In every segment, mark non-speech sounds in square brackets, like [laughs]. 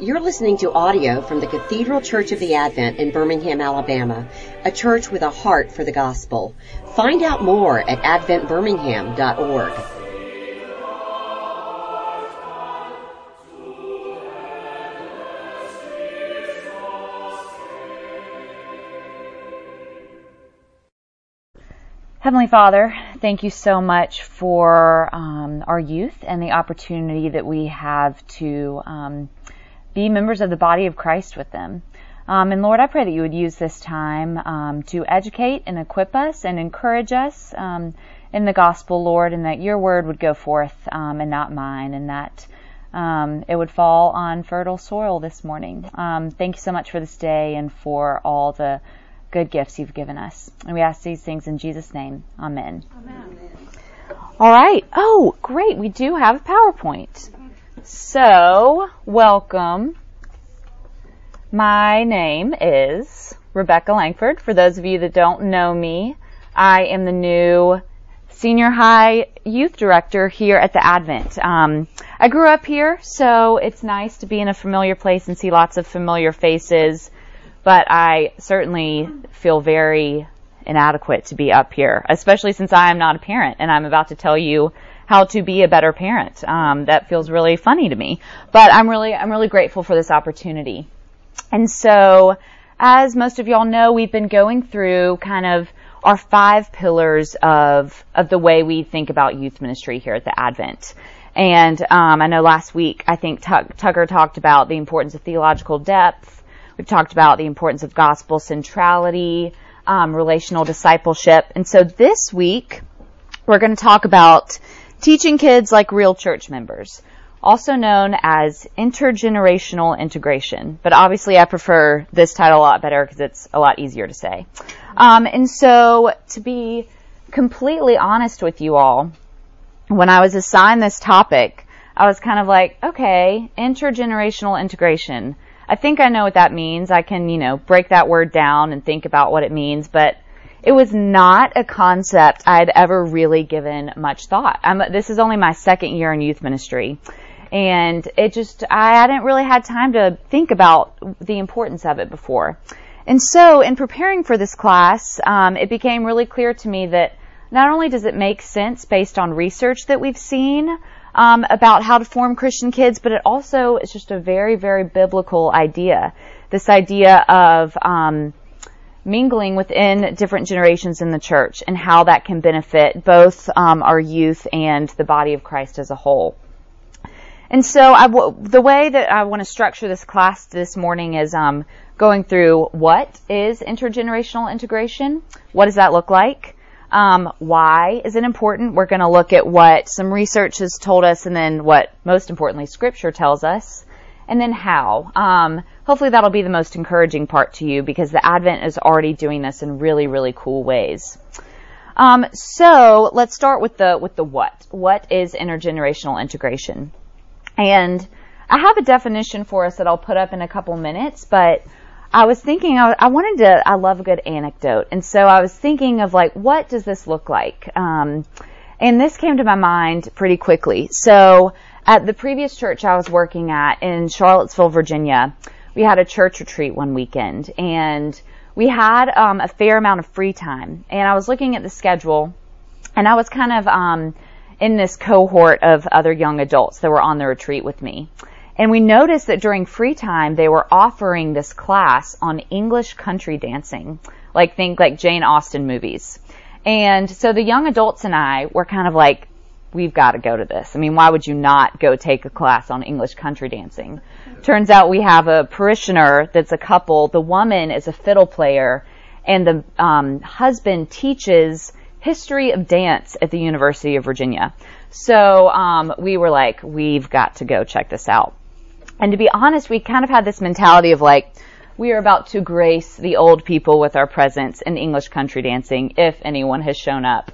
You're listening to audio from the Cathedral Church of the Advent in Birmingham, Alabama, a church with a heart for the gospel. Find out more at adventbirmingham.org. Heavenly Father, thank you so much for um, our youth and the opportunity that we have to um, be members of the body of Christ with them. Um, and Lord, I pray that you would use this time um, to educate and equip us and encourage us um, in the gospel, Lord, and that your word would go forth um, and not mine, and that it would fall on fertile soil this morning. thank you so much for this day and for all the good gifts you've given us. And we ask these things in Jesus' name. Amen. Amen. All right. Oh, great. We do have a PowerPoint. So, welcome. My name is Rebecca Langford. For those of you that don't know me, I am the new senior high youth director here at the Advent. Um, I grew up here, so it's nice to be in a familiar place and see lots of familiar faces but I certainly feel very inadequate to be up here, especially since I am not a parent and I'm about to tell you how to be a better parent. Um, that feels really funny to me, but I'm really I'm really grateful for this opportunity. And so, as most of y'all know, we've been going through kind of our five pillars of of the way we think about youth ministry here at the Advent. And um, I know last week I think Tug- Tugger talked about the importance of theological depth We've talked about the importance of gospel centrality, um, relational discipleship. And so this week, we're going to talk about teaching kids like real church members, also known as intergenerational integration. But obviously, I prefer this title a lot better because it's a lot easier to say. Um, and so, to be completely honest with you all, when I was assigned this topic, I was kind of like, okay, intergenerational integration. I think I know what that means. I can, you know, break that word down and think about what it means, but it was not a concept I had ever really given much thought. I'm, this is only my second year in youth ministry. And it just, I hadn't really had time to think about the importance of it before. And so, in preparing for this class, um, it became really clear to me that not only does it make sense based on research that we've seen, um, about how to form Christian kids, but it also is just a very, very biblical idea. This idea of um, mingling within different generations in the church and how that can benefit both um, our youth and the body of Christ as a whole. And so, the way that I want to structure this class this morning is um, going through what is intergenerational integration, what does that look like, um, why is it important? We're going to look at what some research has told us and then what, most importantly, scripture tells us. And then how. Hopefully that'll be the most encouraging part to you because the Advent is already doing this in really, really cool ways. Um, so let's start with the with the what. What is intergenerational integration? And I have a definition for us that I'll put up in a couple minutes, but I was thinking, I, I, wanted to, I love a good anecdote. And so I was thinking of like, what does this look like? Um, and this came to my mind pretty quickly. So at the previous church I was working at in Charlottesville, Virginia, we had a church retreat one weekend and we had um, a fair amount of free time. And I was looking at the schedule and I was kind of um, in this cohort of other young adults that were on the retreat with me. And we noticed that during free time, they were offering this class on English country dancing, like think like Jane Austen movies. And so the young adults and I were kind of like, we've got to go to this. I mean, why would you not go take a class on English country dancing? Turns out we have a parishioner that's a couple. The woman is a fiddle player and the um, husband teaches history of dance at the University of Virginia. So um, we were like, we've got to go check this out. And to be honest, we kind of had this mentality of like, we are about to grace the old people with our presence in English country dancing if anyone has shown up.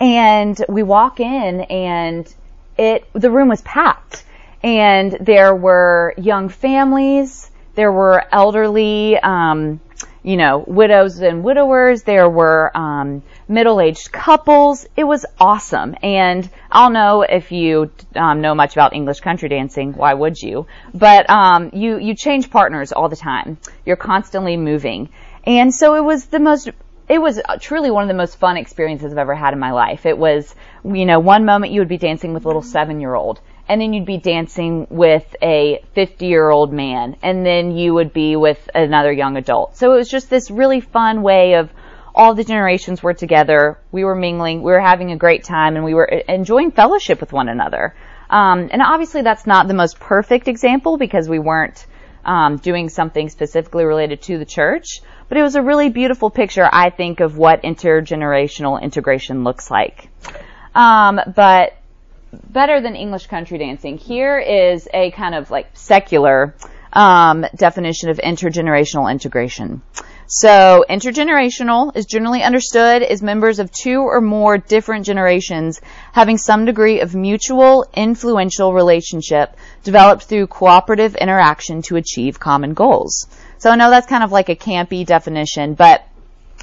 And we walk in and it, the room was packed and there were young families, there were elderly, um, you know, widows and widowers. There were um, middle-aged couples. It was awesome. And I'll know if you um, know much about English country dancing. Why would you? But um, you you change partners all the time. You're constantly moving, and so it was the most. It was truly one of the most fun experiences I've ever had in my life. It was, you know, one moment you would be dancing with a little seven-year-old, and then you'd be dancing with a 50 year old man, and then you would be with another young adult. So it was just this really fun way of all the generations were together. We were mingling, we were having a great time, and we were enjoying fellowship with one another. Um, and obviously, that's not the most perfect example because we weren't um, doing something specifically related to the church, but it was a really beautiful picture, I think, of what intergenerational integration looks like. Um, but better than English country dancing. Here is a kind of like secular um, definition of intergenerational integration. So intergenerational is generally understood as members of two or more different generations having some degree of mutual influential relationship developed through cooperative interaction to achieve common goals. So I know that's kind of like a campy definition, but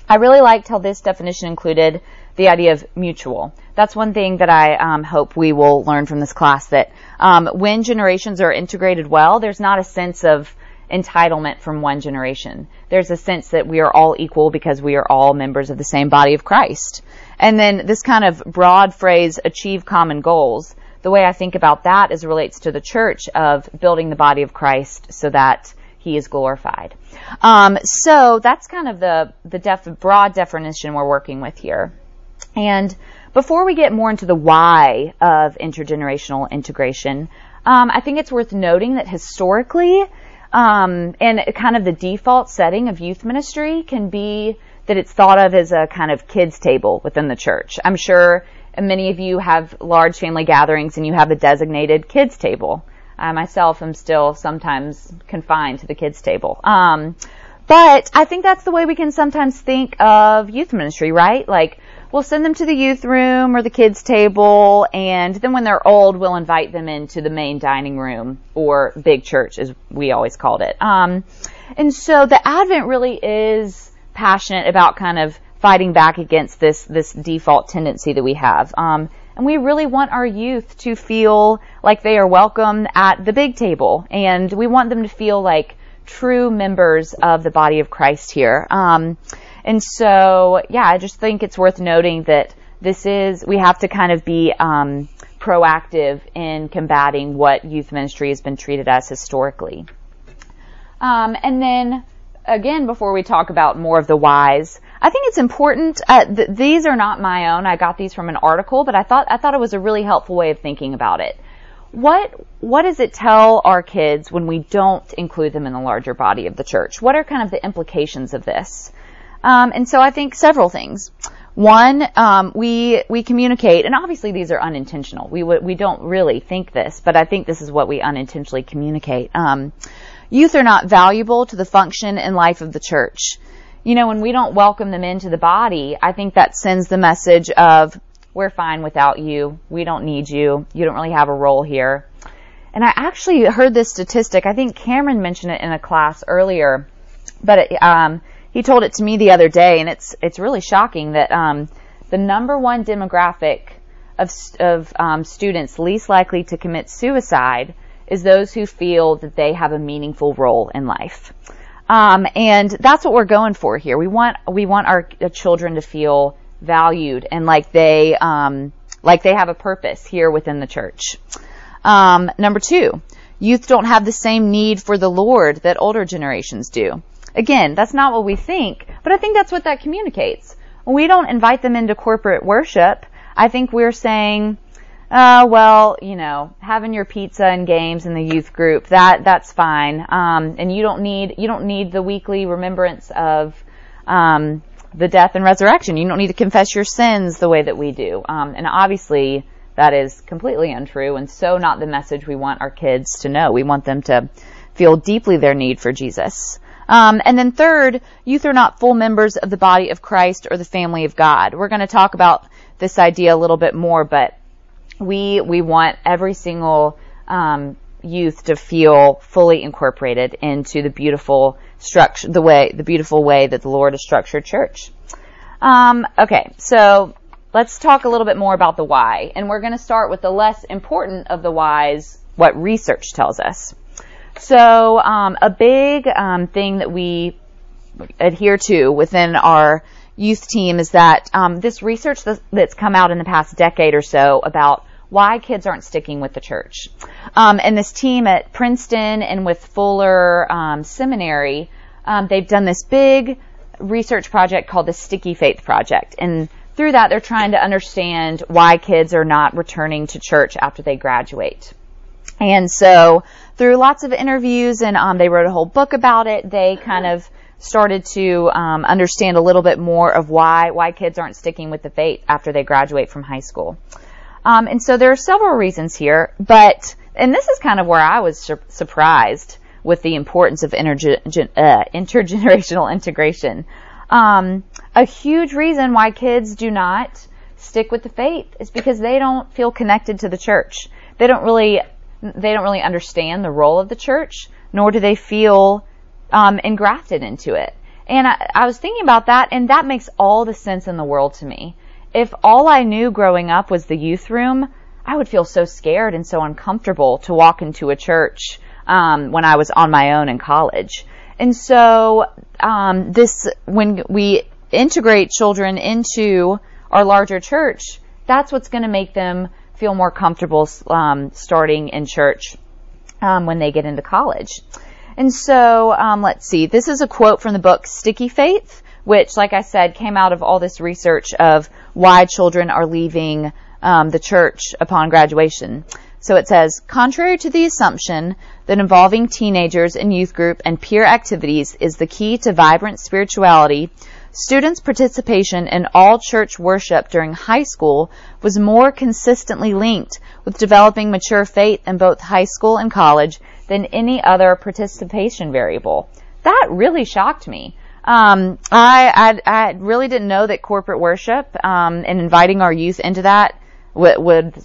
I really liked how this definition included the idea of mutual. That's one thing that I um, hope we will learn from this class that um, when generations are integrated well, there's not a sense of entitlement from one generation. There's a sense that we are all equal because we are all members of the same body of Christ. And then this kind of broad phrase, achieve common goals, the way I think about that is relates to the church of building the body of Christ so that he is glorified. Um, so that's kind of the the def- broad definition we're working with here. And before we get more into the why of intergenerational integration, um, I think it's worth noting that historically, um, and kind of the default setting of youth ministry can be that it's thought of as a kind of kids table within the church. I'm sure many of you have large family gatherings and you have a designated kids table. I myself am still sometimes confined to the kids table. Um, but I think that's the way we can sometimes think of youth ministry, right? Like we'll send them to the youth room or the kids table and then when they're old we'll invite them into the main dining room or big church as we always called it um, and so the advent really is passionate about kind of fighting back against this this default tendency that we have um, and we really want our youth to feel like they are welcome at the big table and we want them to feel like true members of the body of christ here um, and so, yeah, I just think it's worth noting that this is, we have to kind of be um, proactive in combating what youth ministry has been treated as historically. Um, and then, again, before we talk about more of the whys, I think it's important. Uh, th- these are not my own. I got these from an article, but I thought I thought it was a really helpful way of thinking about it. What what does it tell our kids when we don't include them in the larger body of the church? What are kind of the implications of this? Um, and so I think several things. One, um, we we communicate, and obviously these are unintentional. We we don't really think this, but I think this is what we unintentionally communicate. Um, youth are not valuable to the function and life of the church. You know, when we don't welcome them into the body, I think that sends the message of we're fine without you. We don't need you. You don't really have a role here. And I actually heard this statistic. I think Cameron mentioned it in a class earlier, but it, um, he told it to me the other day, and it's it's really shocking that um, the number one demographic of of um, students least likely to commit suicide is those who feel that they have a meaningful role in life. Um, and that's what we're going for here. We want we want our children to feel valued and like they um, like they have a purpose here within the church. Um, number two, youth don't have the same need for the Lord that older generations do. Again, that's not what we think, but I think that's what that communicates. We don't invite them into corporate worship, I think we're saying, uh, well, you know, having your pizza and games in the youth group, that, that's fine. Um, and you don't need, you don't need the weekly remembrance of, um, the death and resurrection. You don't need to confess your sins the way that we do. Um, and obviously that is completely untrue and so not the message we want our kids to know. We want them to feel deeply their need for Jesus. Um, and then third, youth are not full members of the body of Christ or the family of God. We're going to talk about this idea a little bit more, but we we want every single um, youth to feel fully incorporated into the beautiful structure, the way, the beautiful way that the Lord has structured church. Um, okay, so let's talk a little bit more about the why, and we're going to start with the less important of the whys, what research tells us. So, um, a big um, thing that we adhere to within our youth team is that um, this research that's come out in the past decade or so about why kids aren't sticking with the church. Um, and this team at Princeton and with Fuller um, Seminary, um, they've done this big research project called the Sticky Faith Project. And through that, they're trying to understand why kids are not returning to church after they graduate. And so, through lots of interviews, and um, they wrote a whole book about it, they kind of started to um, understand a little bit more of why why kids aren't sticking with the faith after they graduate from high school. Um, and so there are several reasons here, but, and this is kind of where I was sur- surprised with the importance of interge- uh, [laughs] intergenerational integration. Um, a huge reason why kids do not stick with the faith is because they don't feel connected to the church. They don't really, they don't really understand the role of the church, nor do they feel um, engrafted into it. And I, I was thinking about that, and that makes all the sense in the world to me if all I knew growing up was the youth room, I would feel so scared and so uncomfortable to walk into a church um, when I was on my own in college. And so um, this, when we integrate children into our larger church, that's what's going to make them feel more comfortable um, starting in church um, when they get into college. And so, um, let's see. This is a quote from the book Sticky Faith which, like I said, came out of all this research of why children are leaving um, the church upon graduation. So it says, contrary to the assumption that involving teenagers in youth group and peer activities is the key to vibrant spirituality, students' participation in all church worship during high school was more consistently linked with developing mature faith in both high school and college than any other participation variable. That really shocked me. Um, I, I, I really didn't know that corporate worship um, and inviting our youth into that would,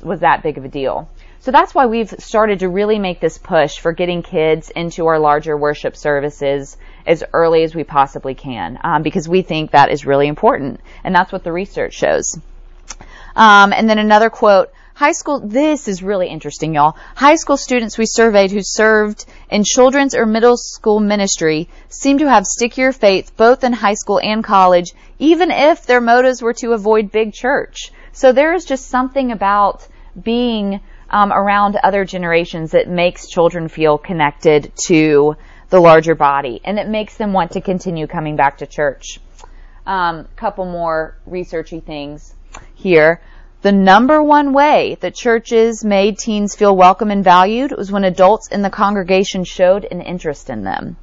was that big of a deal. So that's why we've started to really make this push for getting kids into our larger worship services as early as we possibly can, um, because we think that is really important, and that's what the research shows. Um, and then another quote High school, this is really interesting, y'all. High school students we surveyed who served in children's or middle school ministry seem to have stickier faith both in high school and college, even if their motives were to avoid big church. So there is just something about being um, around other generations that makes children feel connected to the larger body, and it makes them want to continue coming back to church. Um, couple more researchy things here. The number one way that churches made teens feel welcome and valued was when adults in the congregation showed an interest in them.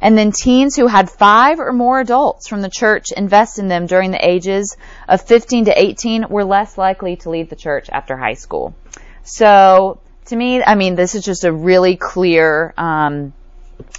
And then teens who had five or more adults from the church invest in them during the ages of 15 to 18 were less likely to leave the church after high school. So to me, I mean, this is just a really clear um,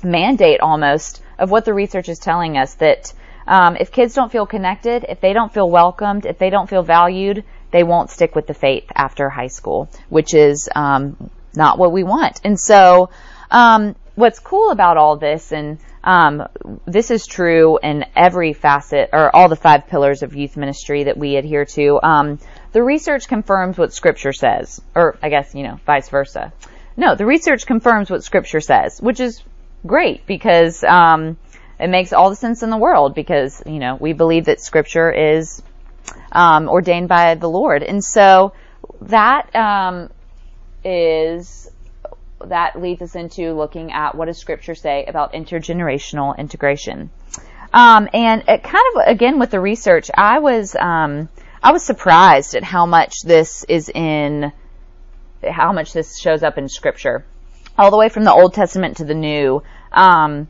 mandate almost of what the research is telling us that um, if kids don't feel connected, if they don't feel welcomed, if they don't feel valued, they won't stick with the faith after high school, which is um, not what we want. And so, um, what's cool about all this, and um, this is true in every facet or all the five pillars of youth ministry that we adhere to. Um, the research confirms what Scripture says, or I guess you know, vice versa. No, the research confirms what Scripture says, which is great because um, it makes all the sense in the world because you know we believe that Scripture is um, ordained by the Lord. And so that um, is that leads us into looking at what does Scripture say about intergenerational integration. Um, and it kind of again with the research, I was um, I was surprised at how much this is in how much this shows up in Scripture, all the way from the Old Testament to the New. Um,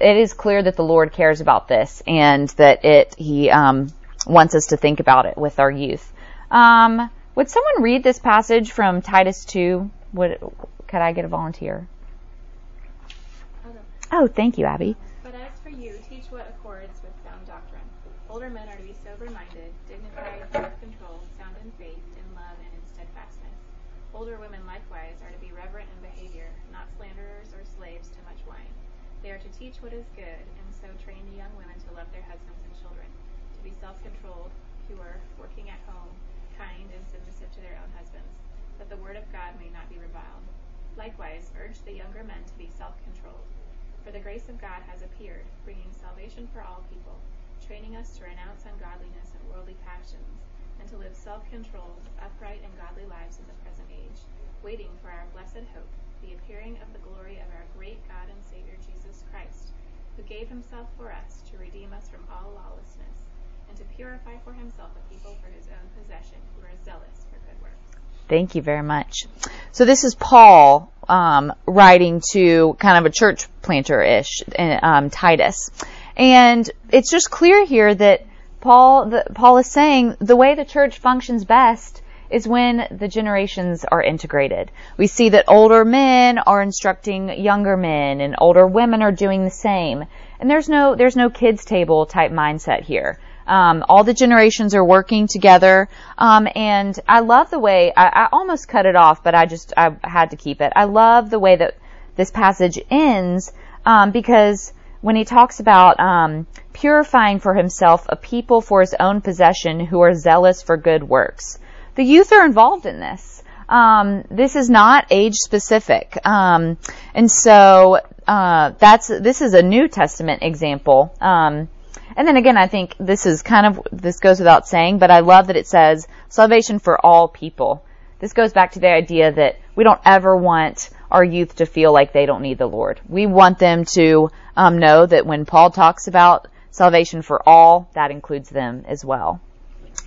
it is clear that the Lord cares about this and that it He um, wants us to think about it with our youth. Um, would someone read this passage from Titus 2? Would, could I get a volunteer? Oh, thank you, Abby. But as for you, teach what accords with sound doctrine. Older men are to be sober minded, dignified, self controlled, sound in faith, in love, and in steadfastness. Older women likewise are to be reverent in behavior, not slanderers or slaves to much wine. They are to teach what is good, and so train the young women to love their husbands and children, to be self-controlled, pure, working at home, kind, and submissive to their own husbands, that the word of God may not be reviled. Likewise, urge the younger men to be self-controlled. For the grace of God has appeared, bringing salvation for all people, training us to renounce ungodliness and worldly passions, and to live self-controlled, upright, and godly lives in the present age, waiting for our blessed hope, the appearing of the glory of our great God and Savior Jesus Christ, who gave himself for us to redeem us from all lawlessness, and to purify for himself a people for his own possession who are zealous for good works. Thank you very much. So this is Paul um, writing to kind of a church planter-ish, um, Titus, and it's just clear here that Paul, the, Paul is saying the way the church functions best is when the generations are integrated. We see that older men are instructing younger men and older women are doing the same. And there's no, there's no kids table type mindset here. Um, all the generations are working together. Um, and I love the way, I, I almost cut it off, but I just, I had to keep it. I love the way that this passage ends, um, because when he talks about um, purifying for himself a people for his own possession who are zealous for good works. The youth are involved in this. Um, this is not age specific, um, and so uh, that's this is a New Testament example. And then again, I think this is kind of this goes without saying, but I love that it says salvation for all people. This goes back to the idea that we don't ever want our youth to feel like they don't need the Lord. We want them to um, know that when Paul talks about salvation for all, that includes them as well.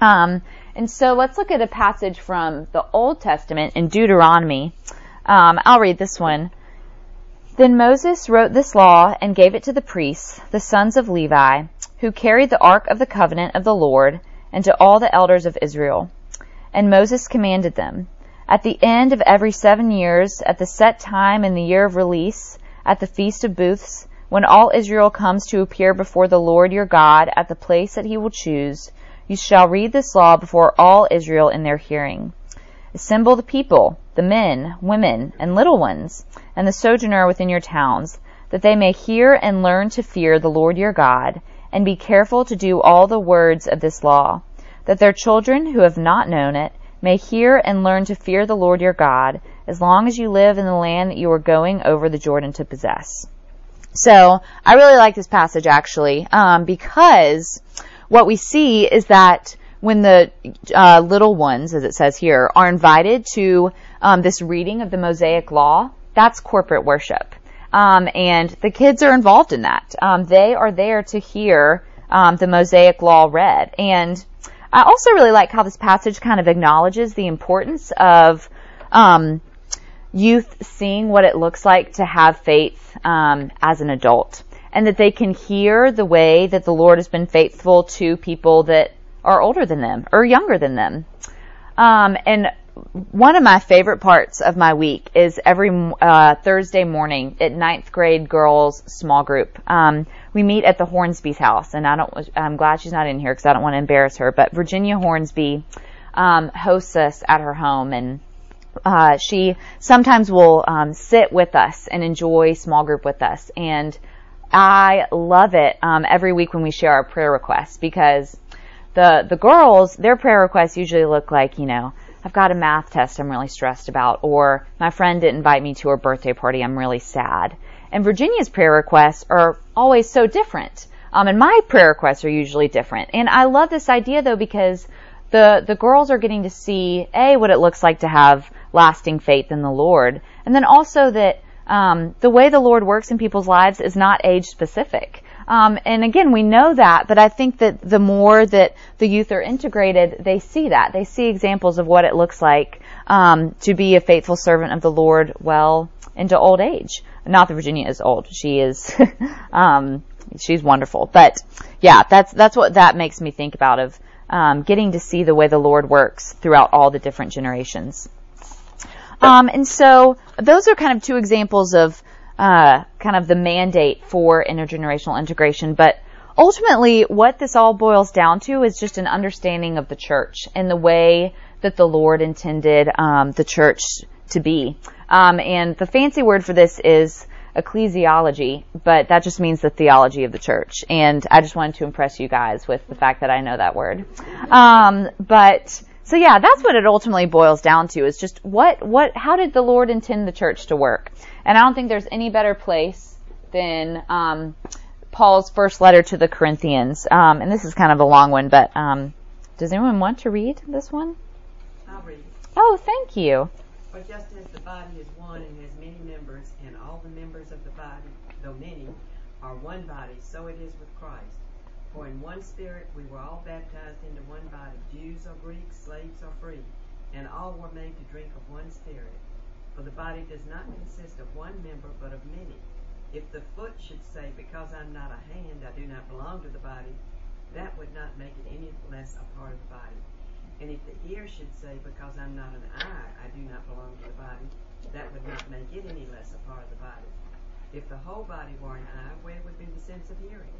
Um, and so let's look at a passage from the Old Testament in Deuteronomy. Um, I'll read this one. Then Moses wrote this law and gave it to the priests, the sons of Levi, who carried the ark of the covenant of the Lord, and to all the elders of Israel. And Moses commanded them, At the end of every seven years, at the set time in the year of release, at the feast of booths, when all Israel comes to appear before the Lord your God at the place that he will choose, you shall read this law before all Israel in their hearing. Assemble the people, the men, women, and little ones, and the sojourner within your towns, that they may hear and learn to fear the Lord your God, and be careful to do all the words of this law, that their children who have not known it may hear and learn to fear the Lord your God, as long as you live in the land that you are going over the Jordan to possess. So I really like this passage actually um, because what we see is that when the uh, little ones, as it says here, are invited to um, this reading of the Mosaic Law, that's corporate worship, um, and the kids are involved in that. Um, they are there to hear um, the Mosaic Law read, and I also really like how this passage kind of acknowledges the importance of um, youth seeing what it looks like to have faith um, as an adult, and that they can hear the way that the Lord has been faithful to people that are older than them or younger than them. Um, and one of my favorite parts of my week is every uh, Thursday morning at ninth grade girls small group. Um, we meet at the Hornsby's house, and I don't. I'm glad she's not in here because I don't want to embarrass her. But Virginia Hornsby um, hosts us at her home, and uh, she sometimes will um, sit with us and enjoy small group with us, and I love it um, every week when we share our prayer requests because the the girls their prayer requests usually look like you know I've got a math test I'm really stressed about, or my friend didn't invite me to her birthday party I'm really sad. And Virginia's prayer requests are always so different. Um, and my prayer requests are usually different. And I love this idea though because the the girls are getting to see a what it looks like to have lasting faith in the Lord. And then also that um, the way the Lord works in people's lives is not age specific. Um, and again, we know that, but I think that the more that the youth are integrated, they see that. They see examples of what it looks like um, to be a faithful servant of the Lord well into old age. Not that Virginia is old; she is, [laughs] um, she's wonderful. But yeah, that's that's what that makes me think about of um, getting to see the way the Lord works throughout all the different generations. Um, and so those are kind of two examples of uh, kind of the mandate for intergenerational integration. But ultimately, what this all boils down to is just an understanding of the church and the way that the Lord intended um, the church to be. Um, and the fancy word for this is ecclesiology, but that just means the theology of the church. And I just wanted to impress you guys with the fact that I know that word. Um, but so yeah, that's what it ultimately boils down to is just what what how did the Lord intend the church to work? And I don't think there's any better place than um, Paul's first letter to the Corinthians. Um, and this is kind of a long one, but um, does anyone want to read this one? I'll read. Oh, thank you. But just as the body is one and has many members, and all the members of the body, though many, are one body, so it is with Christ. For in one spirit we were all baptized into one body, Jews or Greeks, slaves or free, and all were made to drink of one spirit. For the body does not consist of one member, but of many. If the foot should say, Because I'm not a hand, I do not belong to the body, that would not make it any less a part of the body. And if the ear should say, Because I'm not an eye, I do not belong to the body, that would not make it any less a part of the body. If the whole body were an eye, where would be the sense of hearing?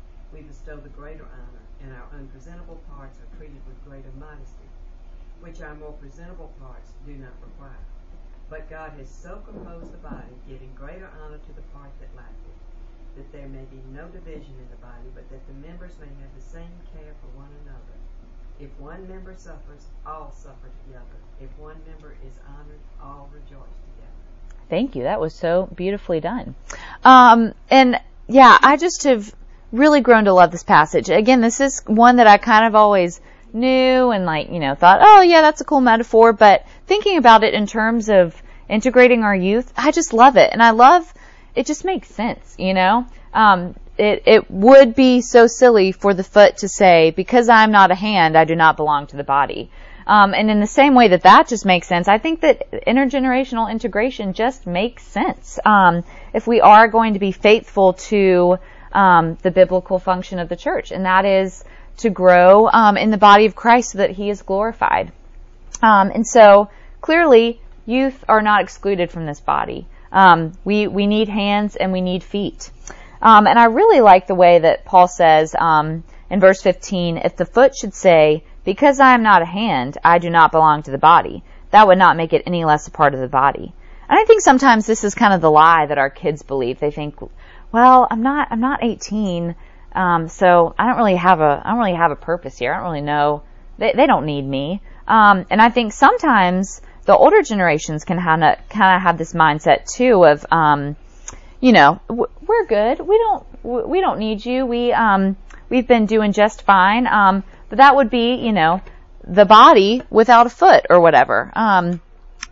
we bestow the greater honor, and our unpresentable parts are treated with greater modesty, which our more presentable parts do not require. But God has so composed the body, giving greater honor to the part that lacked it that there may be no division in the body, but that the members may have the same care for one another. If one member suffers, all suffer together. If one member is honored, all rejoice together. Thank you. That was so beautifully done. Um, and yeah, I just have really grown to love this passage. Again, this is one that I kind of always knew and like, you know, thought, oh yeah, that's a cool metaphor, but thinking about it in terms of integrating our youth, I just love it. And I love it just makes sense, you know? Um, it, it would be so silly for the foot to say, because I'm not a hand, I do not belong to the body. Um, and in the same way that that just makes sense, I think that intergenerational integration just makes sense. Um, if we are going to be faithful to um, the biblical function of the church, and that is to grow um, in the body of Christ so that He is glorified. Um, and so clearly, youth are not excluded from this body. Um, we we need hands and we need feet. Um, and I really like the way that Paul says in verse 15, if the foot should say, "Because I am not a hand, I do not belong to the body," that would not make it any less a part of the body. And I think sometimes this is kind of the lie that our kids believe. They think, "Well, I'm not I'm not 18." Um, so I don't really have a I don't really have a purpose here. I don't really know. They they don't need me. Um, and I think sometimes the older generations can kind of kind of have this mindset too of, um, you know, we're good. We don't we don't need you. We um, we've been doing just fine. Um, but that would be, you know, the body without a foot or whatever. Um,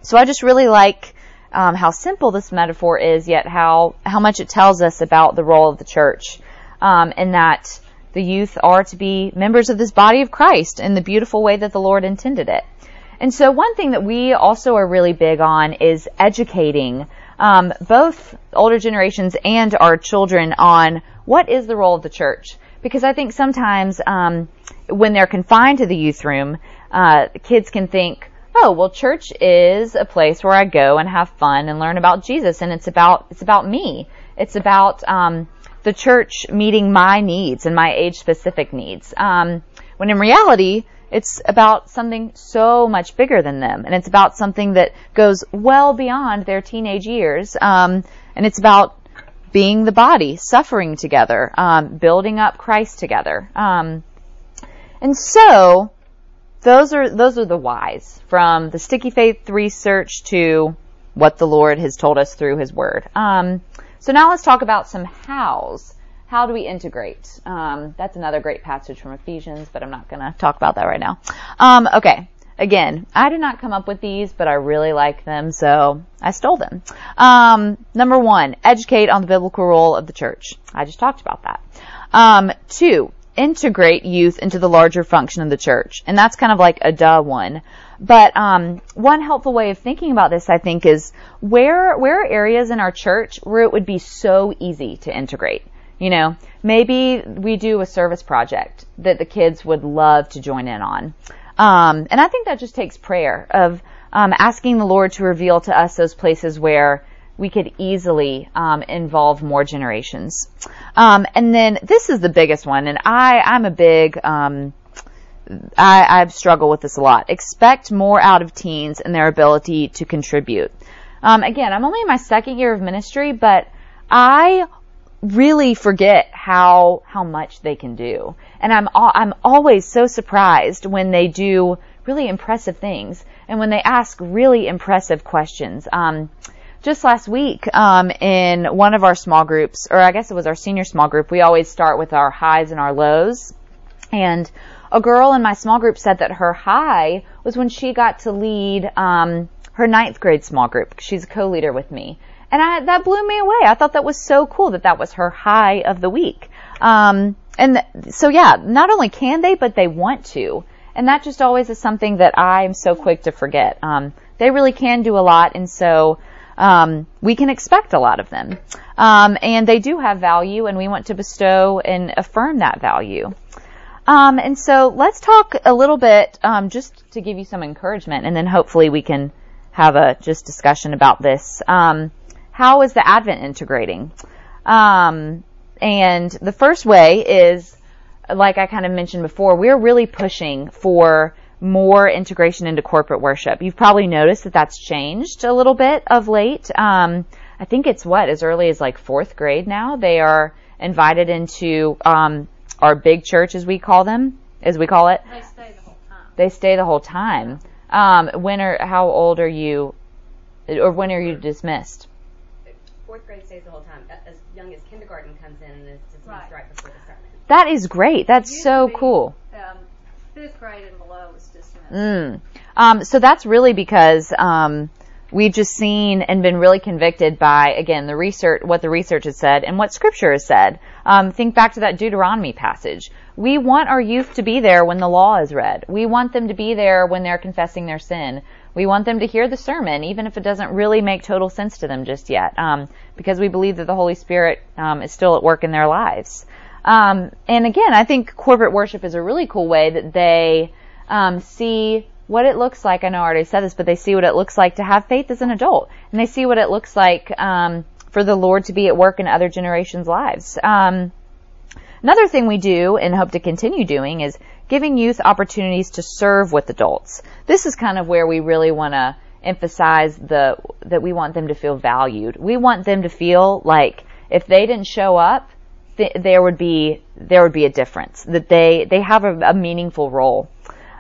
so I just really like um, how simple this metaphor is, yet how how much it tells us about the role of the church, um, and that the youth are to be members of this body of Christ in the beautiful way that the Lord intended it. And so one thing that we also are really big on is educating um, both older generations and our children on what is the role of the church. Because I think sometimes um, when they're confined to the youth room, uh, kids can think, oh, well, church is a place where I go and have fun and learn about Jesus, and it's about it's about me. It's about um, the church meeting my needs and my age specific needs. Um, when in reality, it's about something so much bigger than them, and it's about something that goes well beyond their teenage years. Um, and it's about being the body, suffering together, um, building up Christ together. Um, and so, those are those are the whys from the sticky faith research to what the Lord has told us through His Word. Um, so now let's talk about some hows how do we integrate? Um, that's another great passage from Ephesians, but I'm not going to talk about that right now. Um, okay. Again, I did not come up with these, but I really like them, so I stole them. Um, number one, educate on the biblical role of the church. I just talked about that. Um, two, integrate youth into the larger function of the church, and that's kind of like a duh one. But um, one helpful way of thinking about this, I think, is where where are areas in our church where it would be so easy to integrate. You know, maybe we do a service project that the kids would love to join in on. Um, and I think that just takes prayer of um, asking the Lord to reveal to us those places where we could easily um, involve more generations. Um, and then this is the biggest one, and I I'm a big um, I, I've struggled with this a lot. Expect more out of teens and their ability to contribute. Um, again, I'm only in my second year of ministry, but I really forget how how much they can do, and I'm I'm always so surprised when they do really impressive things and when they ask really impressive questions. Um, just last week um, in one of our small groups, or I guess it was our senior small group, we always start with our highs and our lows. And a girl in my small group said that her high was when she got to lead um, her ninth grade small group. She's a co-leader with me, and I, that blew me away. I thought that was so cool that that was her high of the week. Um, and th- so yeah, not only can they, but they want to. And that just always is something that I'm so quick to forget. Um, they really can do a lot, and so um, we can expect a lot of them. Um, and they do have value, and we want to bestow and affirm that value. Um, and so let's talk a little bit, um, just to give you some encouragement, and then hopefully we can have a just discussion about this. Um, how is the Advent integrating? Um, and the first way is, like I kind of mentioned before, we're really pushing for more integration into corporate worship. You've probably noticed that that's changed a little bit of late. Um, I think it's what as early as like fourth grade now. They are invited into um, our big church, as we call them, as we call it. They stay the whole time. They stay the whole time. Um, when are how old are you, or when are you dismissed? Fourth grade stays the whole time. As young as kindergarten comes in and is dismissed Right. right, before the sermon. That is great. That's so be, cool. Um, fifth grade and below was dismissed. Mm. Um, so that's really because um, we've just seen and been really convicted by again the research, what the research has said, and what Scripture has said. Um, think back to that Deuteronomy passage. We want our youth to be there when the law is read. We want them to be there when they're confessing their sin. We want them to hear the sermon, even if it doesn't really make total sense to them just yet, um, because we believe that the Holy Spirit um, is still at work in their lives. Um, and again, I think corporate worship is a really cool way that they um, see what it looks like. I know I already said this, but they see what it looks like to have faith as an adult, and they see what it looks like um, for the Lord to be at work in other generations' lives. Um, another thing we do and hope to continue doing is giving youth opportunities to serve with adults. This is kind of where we really want to emphasize the that we want them to feel valued. We want them to feel like if they didn't show up, th- there would be there would be a difference. That they they have a, a meaningful role.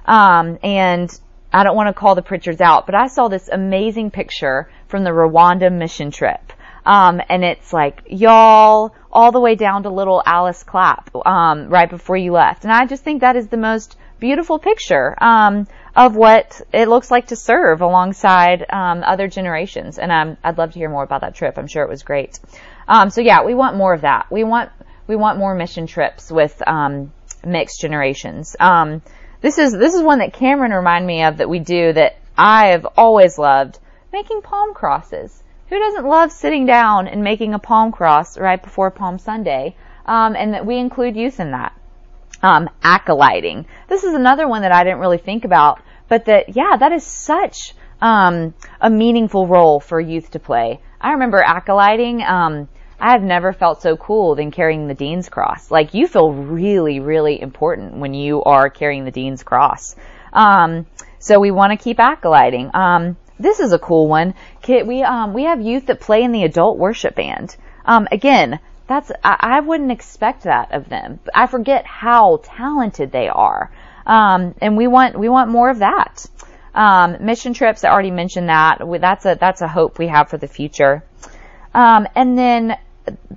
Um, and I don't want to call the Pritchards out, but I saw this amazing picture from the Rwanda mission trip. Um, and it's like y'all all the way down to little Alice Clapp um, right before you left. And I just think that is the most beautiful picture um, of what it looks like to serve alongside um, other generations. And um, I'd love to hear more about that trip. I'm sure it was great. Um, so yeah, we want more of that. We want we want more mission trips with um, mixed generations. Um, this is this is one that Cameron reminded me of that we do that I have always loved making palm crosses. Who doesn't love sitting down and making a palm cross right before Palm Sunday? Um, and that we include youth in that. Um, acolyting. This is another one that I didn't really think about, but that yeah, that is such um, a meaningful role for youth to play. I remember acolyting. Um, I have never felt so cool than carrying the Dean's Cross. Like you feel really, really important when you are carrying the Dean's Cross. Um, so we want to keep acolyting. Um, this is a cool one. We um, we have youth that play in the adult worship band. Um, again, that's I, I wouldn't expect that of them. I forget how talented they are, um, and we want we want more of that. Um, mission trips, I already mentioned that. That's a that's a hope we have for the future. Um, and then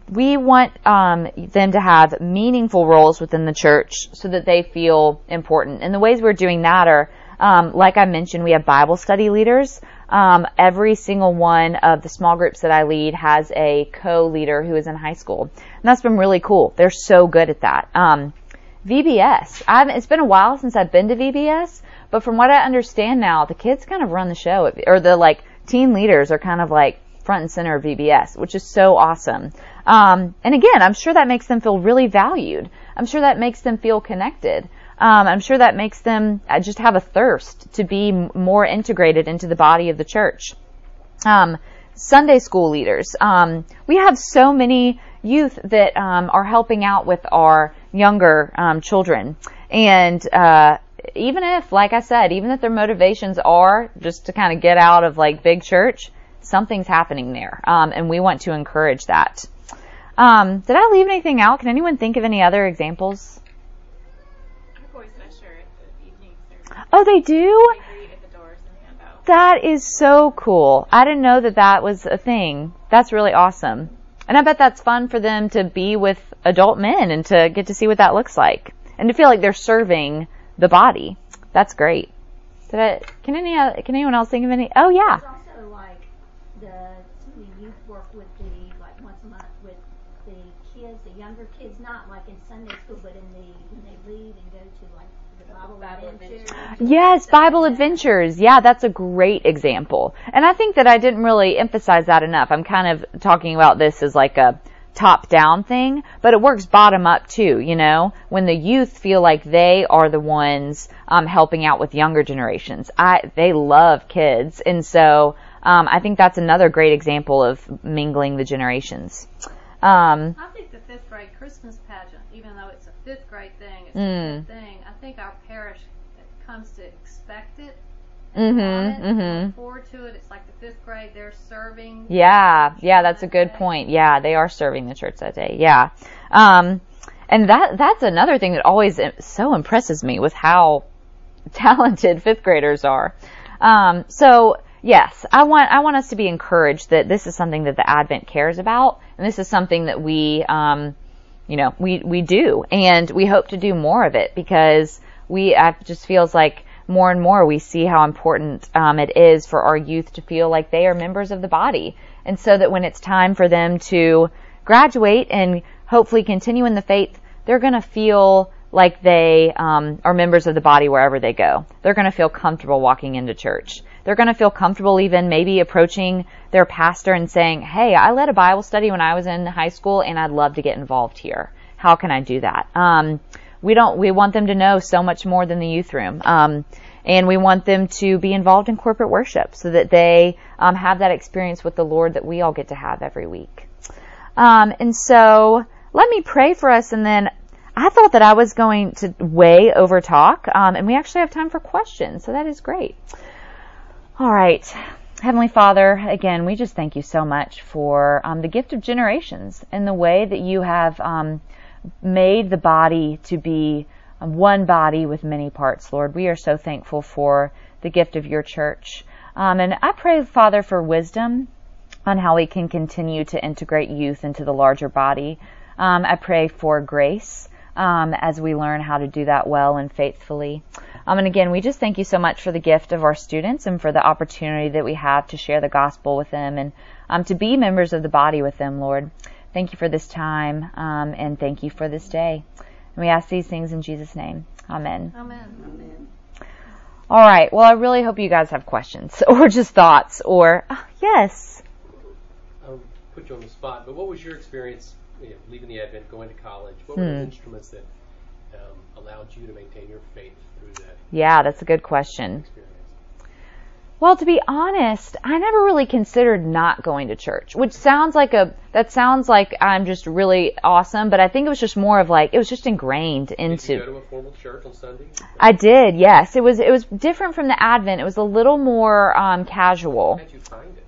we want um, them to have meaningful roles within the church so that they feel important. And the ways we're doing that are, um, like I mentioned, we have Bible study leaders. Um, every single one of the small groups that I lead has a co-leader who is in high school, and that's been really cool. They're so good at that. Um, VBS. I haven't, it's been a while since I've been to VBS, But from what I understand now, the kids kind of run the show, or the like teen leaders are kind of like front and center of VBS, which is so awesome. Um, and again, I'm sure that makes them feel really valued. I'm sure that makes them feel connected. Um, I'm sure that makes them uh, just have a thirst to be more integrated into the body of the church. Um, Sunday school leaders. Um, we have so many youth that um, are helping out with our younger um, children, and uh, even if, like I said, even if their motivations are just to kind of get out of like big church, something's happening there, um, and we want to encourage that. Um, did I leave anything out? Can anyone think of any other examples? Oh, they do. That is so cool. I didn't know that that was a thing. That's really awesome. And I bet that's fun for them to be with adult men and to get to see what that looks like and to feel like they're serving the body. That's great. Did I, can any, can anyone else think of any? Oh yeah. There's also like the the youth work with the like once a month with the kids, the younger kids, not like in Sunday school, but in the when they leave and go to like the Bible, Bible adventures. Yes, Bible Adventures. Yeah, that's a great example. And I think that I didn't really emphasize that enough. I'm kind of talking about this as like a top down thing, but it works bottom up too, you know, when the youth feel like they are the ones um, helping out with younger generations. I they love kids, and so um, I think that's another great example of mingling the generations. Um, I think the fifth grade Christmas pageant, even though it's a fifth grade thing, it's Mm. a good thing. I think our parish comes to expect it. mhm, want it, mhm. Look forward to it. It's like the fifth grade, they're serving. Yeah, yeah, that's a good point. Yeah, they are serving the church that day. Yeah. Um, and that, that's another thing that always so impresses me with how [laughs] talented fifth graders are. Um, so yes, I want, I want us to be encouraged that this is something that the Advent cares about, and this is something that we, um, you know, we, we do, and we hope to do more of it because we, it just feels like more and more we see how important um, it is for our youth to feel like they are members of the body, and so that when it's time for them to graduate and hopefully continue in the faith, they're going to feel like they um, are members of the body wherever they go. They're going to feel comfortable walking into church. They're going to feel comfortable even maybe approaching their pastor and saying, "Hey, I led a Bible study when I was in high school, and I'd love to get involved here. How can I do that?" Um, we don't. We want them to know so much more than the youth room, um, and we want them to be involved in corporate worship so that they um, have that experience with the Lord that we all get to have every week. Um, and so, let me pray for us, and then I thought that I was going to way over talk, um, and we actually have time for questions, so that is great. All right. Heavenly Father, again, we just thank you so much for um, the gift of generations and the way that you have um, made the body to be one body with many parts, Lord. We are so thankful for the gift of your church. Um, and I pray, Father, for wisdom on how we can continue to integrate youth into the larger body. Um, I pray for grace um, as we learn how to do that well and faithfully. Um, and again, we just thank you so much for the gift of our students and for the opportunity that we have to share the gospel with them and um, to be members of the body with them, Lord. Thank you for this time um, and thank you for this day. And we ask these things in Jesus' name. Amen. Amen. Amen. All right. Well, I really hope you guys have questions [laughs] or just thoughts or, oh, yes. I'll put you on the spot, but what was your experience you know, leaving the Advent, going to college? What were the Hmm. instruments that um, allowed you to maintain your faith through that Yeah, that's a good question. experience? Well, to be honest, I never really considered not going to church, which sounds like a, that sounds like I'm just really awesome, but I think it was just more of like, it was just ingrained Did you into, go to a formal church on Sunday? I did, yes. It was, it was different from the Advent. It was a little more, um, casual. How did you find it?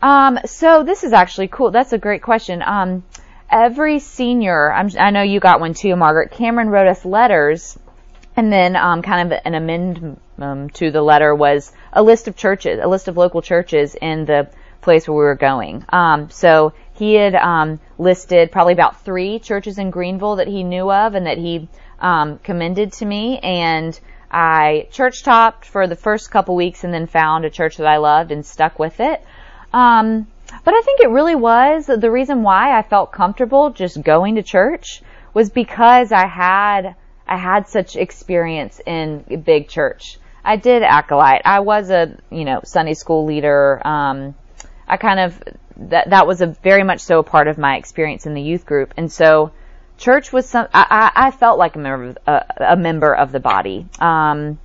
Um, so this is actually cool. That's a great question. Um, every senior, I'm, I know you got one too, Margaret. Cameron wrote us letters, and then um, kind of an amendment um, to the letter was a list of churches, a list of local churches in the place where we were going. Um, so he had um, listed probably about three churches in Greenville that he knew of and that he um, commended to me, and I church topped for the first couple weeks, and then found a church that I loved and stuck with it. Um, but I think it really was the reason why I felt comfortable just going to church was because I had I had such experience in big church. I did acolyte. I was a, you know, Sunday school leader. Um, I kind of, that, that was a very much so a part of my experience in the youth group. And so church was some, I, I, felt like a member, of, a, a member of the body. Um,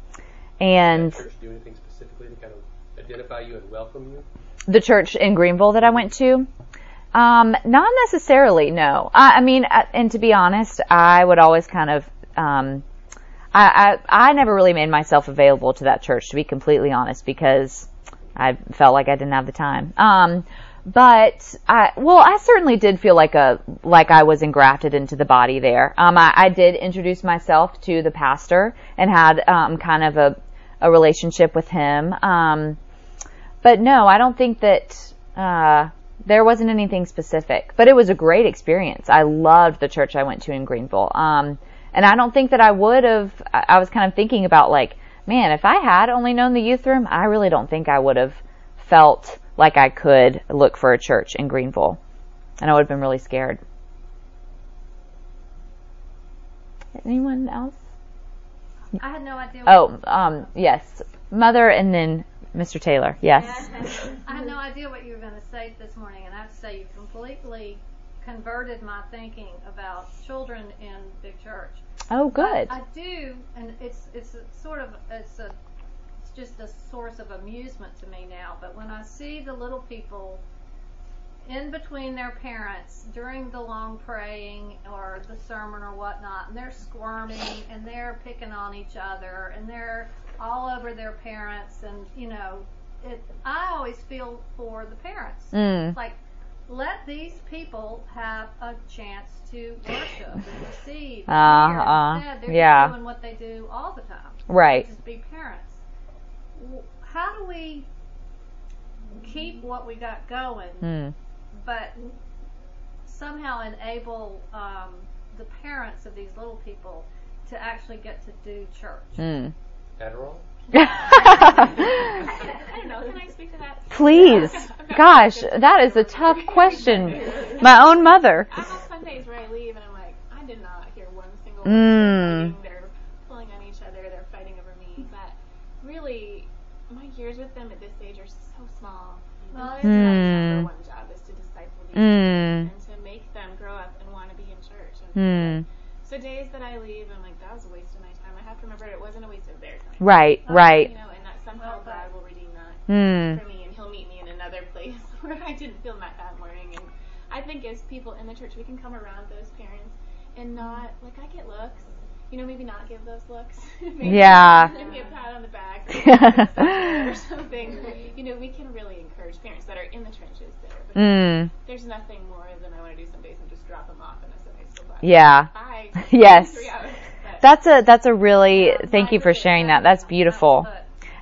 and do anything specifically to kind of identify you and welcome you? The church in Greenville that I went to? Um, not necessarily, no. I, I mean, uh, and to be honest, I would always kind of, um, I, I, I never really made myself available to that church, to be completely honest, because I felt like I didn't have the time. Um, but I, well, I certainly did feel like a, like I was engrafted into the body there. Um, I, I did introduce myself to the pastor and had, um, kind of a, a relationship with him. Um, but no, I don't think that, uh, there wasn't anything specific, but it was a great experience. I loved the church I went to in Greenville. Um, and I don't think that I would have, I was kind of thinking about like, man, if I had only known the youth room, I really don't think I would have felt like I could look for a church in Greenville. And I would have been really scared. Anyone else? I had no idea. What, Oh, um, yes. Mother and then Mr. Taylor. Yes. [laughs] I had no idea what you were going to say this morning, and I have to say you completely converted my thinking about children in big church. Oh, good. I, I do, and it's it's a sort of it's a it's just a source of amusement to me now. But when I see the little people in between their parents during the long praying or the sermon or whatnot, and they're squirming and they're picking on each other and they're all over their parents, and you know, it. I always feel for the parents. Mm. Like, let these people have a chance to worship and receive. Uh, uh, Instead, they're yeah. doing what they do all the time. Right. Just be parents. How do we keep what we got going, Mm. but somehow enable um, the parents of these little people to actually get to do church? Mm. Adderall? [laughs] I don't know. Can I speak to that? Please. [laughs] Gosh, that is a tough [laughs] question. My own mother. I have Sundays where I leave and I'm like, I did not hear one single Mm. They're pulling on each other. They're fighting over me. But really, my years with them at this age are so small. Well, And it's my Mm. number one job is to disciple these Mm. and to make them grow up and want to be in church. And Mm. So days that I leave, I'm like, that was a waste of my time. I have to remember it wasn't a waste of. Right, right. You know, and that somehow God will redeem that Mm. for me, and He'll meet me in another place [laughs] where I didn't feel met that morning. And I think as people in the church, we can come around those parents and not like I get looks. You know, maybe not give those looks. [laughs] maybe Yeah. Give me a pat on the back or, [laughs] or something. You know, we can really encourage parents that are in the trenches there. But Mm. There's nothing more than I want to do some days and just drop them off in a Sunday school bus. Yeah. Bye. Yes. That's a that's a really thank you for sharing that. That's beautiful.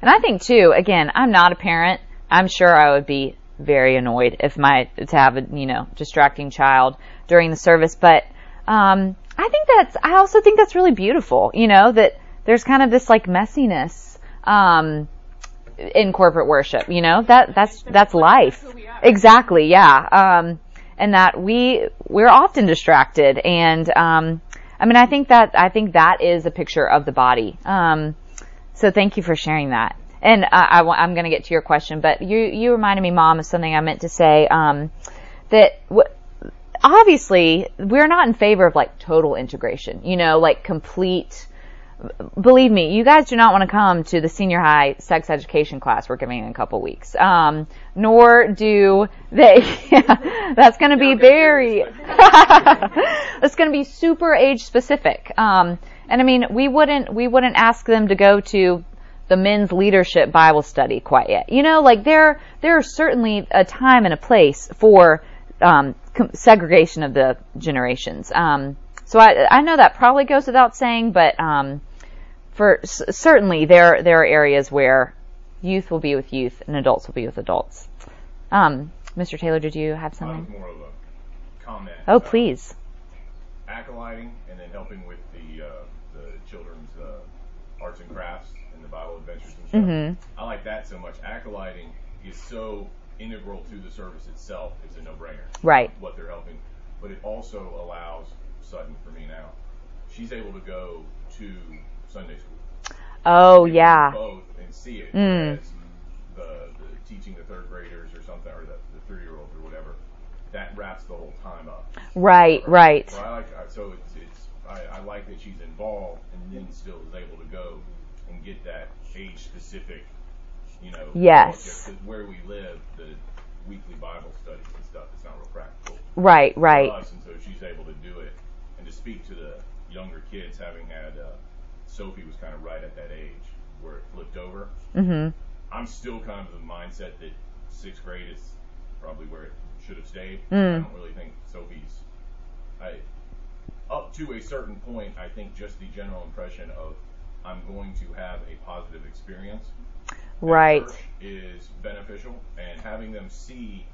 And I think too, again, I'm not a parent. I'm sure I would be very annoyed if my to have a you know distracting child during the service. But um, I think that's I also think that's really beautiful. You know that there's kind of this like messiness um, in corporate worship. You know that that's that's life. Exactly. Yeah. Um, and that we we're often distracted and um, I mean I think that I think that is a picture of the body. Um, so thank you for sharing that. And I, I, am going to get to your question, but you you reminded me, Mom, of something I meant to say. Um, that w- obviously we're not in favor of like total integration. You know, like complete. Believe me, you guys do not want to come to the senior high sex education class we're giving in a couple weeks. Um, nor do they. [laughs] that's going to be very. [laughs] that's going to be super age specific. Um, and I mean, we wouldn't we wouldn't ask them to go to the men's leadership Bible study quite yet. You know, like there there is certainly a time and a place for um, segregation of the generations. Um, so I I know that probably goes without saying, but um, for s- certainly there there are areas where youth will be with youth and adults will be with adults. Um, Mr. Taylor, did you have something? more of a comment. Oh, please. Acolyting and then helping with the uh, the children's uh, arts and crafts and the Bible adventures and stuff. Mhm. I like that so much. Acolyting is so integral to the service itself. It's a no-brainer. Right. What they're helping, but it also allows Sutton for me now. She's able to go to Sunday school. Oh yeah. both and see it. Mm. The, the teaching the third graders or something, or the, the three year olds or whatever, that wraps the whole time up. Right, right. So I like so it's it's I, I like that she's involved and then still is able to go and get that age specific, you know. Yes. look at- 'cause where we live, the weekly Bible studies and stuff, it's not real practical Right, right. us, and so she's able to do it and to speak to the younger kids, having had uh, Sophie was kind of right at that age where it flipped over. Mhm. I'm still kind of of the mindset that sixth grade is probably where it should have stayed. Mm. I don't really think Sophie's. I up to a certain point, I think just the general impression of I'm going to have a positive experience Right. is beneficial, and having them see,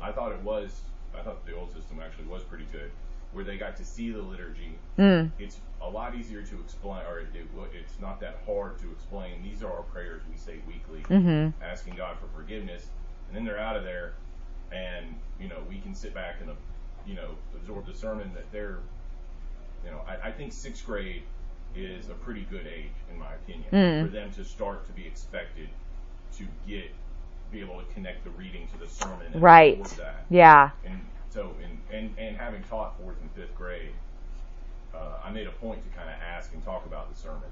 I thought it was. I thought the old system actually was pretty good, where they got to see the liturgy. Mm. It's a lot easier to explain, or it, it, it's not that hard to explain. These are our prayers we say weekly, Mhm. asking God for forgiveness, and then they're out of there, and you know we can sit back and you know absorb the sermon that they're, you know, I, I think sixth grade is a pretty good age in my opinion Mm. for them to start to be expected to get be able to connect the reading to the sermon and Right. that. Yeah. And so, and, and, and having taught fourth and fifth grade, uh, I made a point to kind of ask and talk about the sermon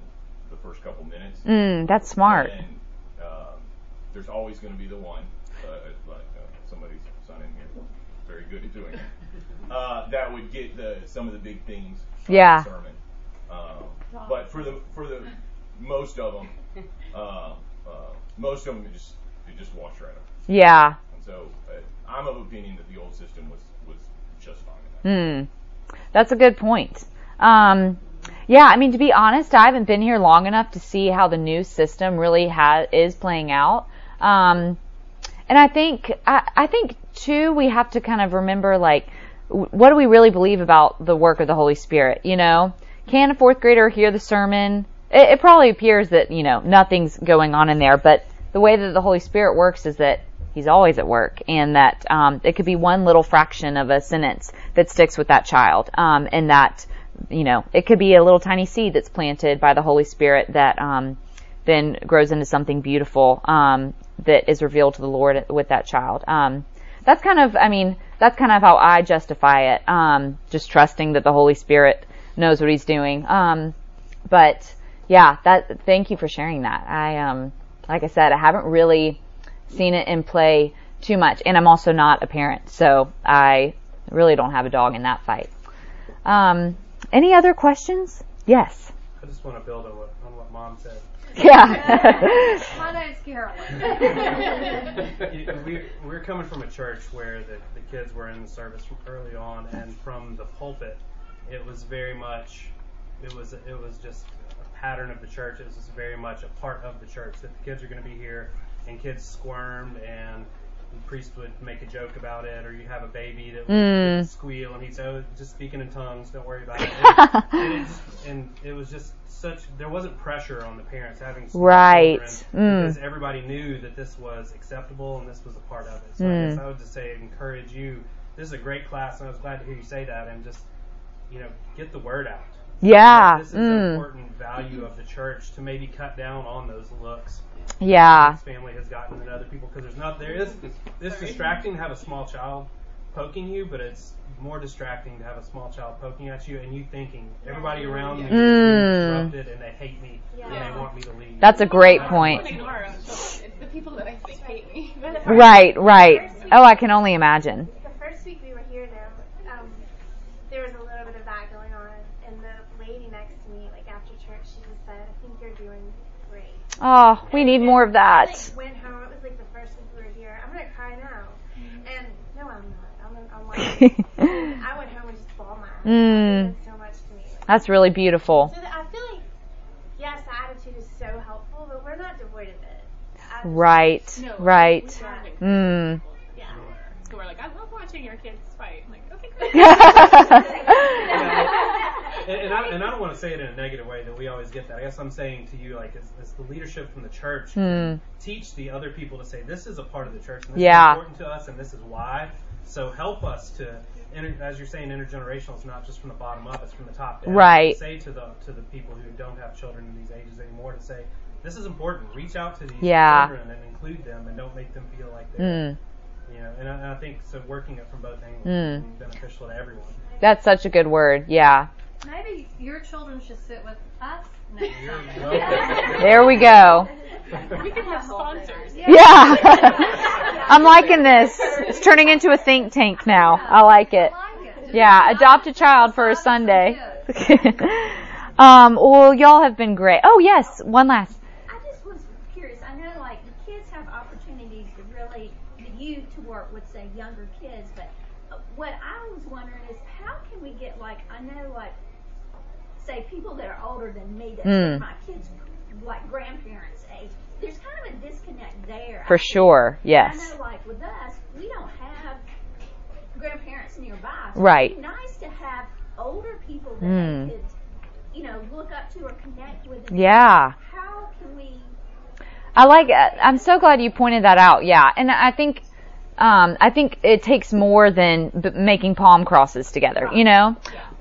the first couple minutes. Mm, that's smart. And um, there's always going to be the one, uh, like uh, somebody's son in here, very good at doing it, [laughs] uh, that would get the some of the big things from Yeah. the sermon. Um, but for the for the most of them, [laughs] uh, uh, most of them it just it just washed right over. Yeah. So uh, I'm of opinion that the old system was was just fine. in. Hmm. That's a good point. Um, yeah, I mean, to be honest, I haven't been here long enough to see how the new system really is playing out. Um, and I think, I, I think too, we have to kind of remember, like, what do we really believe about the work of the Holy Spirit? You know, can a fourth grader hear the sermon? It, it probably appears that, you know, nothing's going on in there, but the way that the Holy Spirit works is that He's always at work, and that um, it could be one little fraction of a sentence that sticks with that child, um, and that you know it could be a little tiny seed that's planted by the Holy Spirit that um, then grows into something beautiful um, that is revealed to the Lord with that child. Um, that's kind of, I mean, that's kind of how I justify it. Um, just trusting that the Holy Spirit knows what He's doing. Um, but yeah, that. Thank you for sharing that. I um, like I said, I haven't really seen it in play too much, and I'm also not a parent, so I really don't have a dog in that fight. Um, any other questions? Yes. I just want to build on what, on what mom said. Yeah. [laughs] My name's Carolyn. [laughs] We, we're coming from a church where the, the kids were in the service from early on, and from the pulpit, it was very much, it was it was just a pattern of the church. It was just very much a part of the church that the kids are going to be here, and kids squirmed, and the priest would make a joke about it, or you have a baby that would Mm. squeal, and he'd say, "Oh, just speaking in tongues, don't worry about it." And, [laughs] and, it just, and it was just such there wasn't pressure on the parents having Right. Mm. because everybody knew that this was acceptable and this was a part of it. So I Mm. guess I would just say encourage you. This is a great class, and I was glad to hear you say that. And just you know get the word out. Yeah. This is an Mm. important value of the church to maybe cut down on those looks. Yeah. This family has gotten than other people because there's not there is it's distracting to have a small child poking you, but it's more distracting to have a small child poking at you and you thinking everybody around me is being Mm. disrupted and they hate me and they want me to leave. That's a great point. don't ignore our own children. It's the people that I think hate me. Right, right. Oh, I can only imagine. The first week we were here now, um, there was a little bit of that going on, and the lady next to me, like after church, she just said, "I think you're doing great." Oh, we need more of that. like went home. It was like the first week we were here. I'm gonna cry now, and no, I'm not. I'm, I'm [laughs] like, I went home and just bawled my eyes. out. Mm. It so much to me. That's really beautiful. So that I feel like, yes, the attitude is so helpful, but we're not devoid of it. I- Right, No, right. we Mm. people Yeah. Who are like, I love watching your kids fight. I'm like, okay, [laughs] great. [laughs] and, and, I, and I don't want to say it in a negative way that we always get that. I guess I'm saying to you, like, as, as the leadership from the church, Hmm. teach the other people to say, this is a part of the church, and this Yeah. is important to us, and this is why. So help us to, inter, as you're saying, intergenerational is not just from the bottom up; it's from the top down. Right. Say to the to the people who don't have children in these ages anymore to say, this is important. Reach out to these Yeah. children and include them, and don't make them feel like they're, Mm. you know. And I, and I think so. Working it from both angles Mm. is beneficial to everyone. That's such a good word. Yeah. Maybe your children should sit with us next Sunday. [laughs] There we go. We can have sponsors. Yeah. [laughs] I'm liking this. It's turning into a think tank now. I like it. I like it. Yeah, adopt a child for a Sunday. [laughs] um, well, y'all have been great. Oh, yes, one last. I just was curious. I know, like, the kids have opportunities to really, the youth to work with, say, younger kids, but uh, what I was wondering is how can we get, like, I know, like, say, people that are older than me, that Mm. my kids, like, grandparents' age, there's kind of a disconnect there. For I think. sure, yes. I know, like, with us, we don't have grandparents nearby. So Right. It'd be nice to have older people that Mm. could, you know, look up to or connect with. Yeah. How can we I like. I'm so glad you pointed that out. Yeah, and I think, um, I think it takes more than b- making palm crosses together. You know,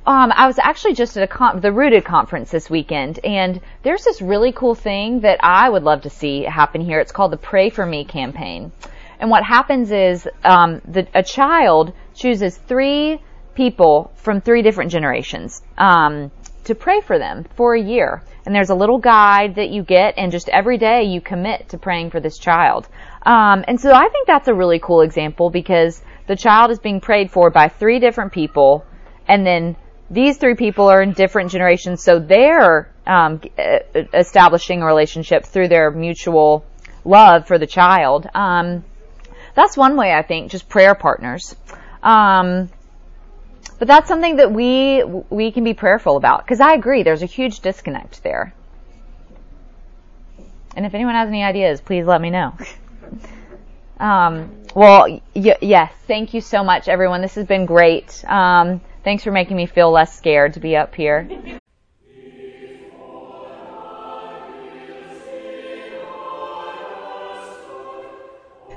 um, I was actually just at a the Rooted conference this weekend, and there's this really cool thing that I would love to see happen here. It's called the Pray for Me campaign, and what happens is um, the, a child chooses three people from three different generations. Um, to pray for them for a year. And there's a little guide that you get, and just every day you commit to praying for this child. Um, and so I think that's a really cool example because the child is being prayed for by three different people, and then these three people are in different generations, so they're um, uh, establishing a relationship through their mutual love for the child. Um, that's one way I think, just prayer partners. Um, but that's something that we we can be prayerful about because I agree there's a huge disconnect there. And if anyone has any ideas, please let me know. um, well, y- yes, thank you so much, everyone. This has been great. Thanks for making me feel less scared to be up here.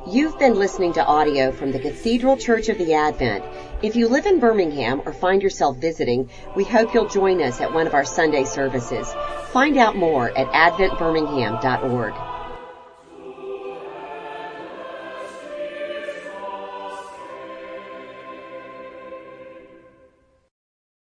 You've been listening to audio from the Cathedral Church of the Advent. If you live in Birmingham or find yourself visiting, we hope you'll join us at one of our Sunday services. Find out more at adventbirmingham.org.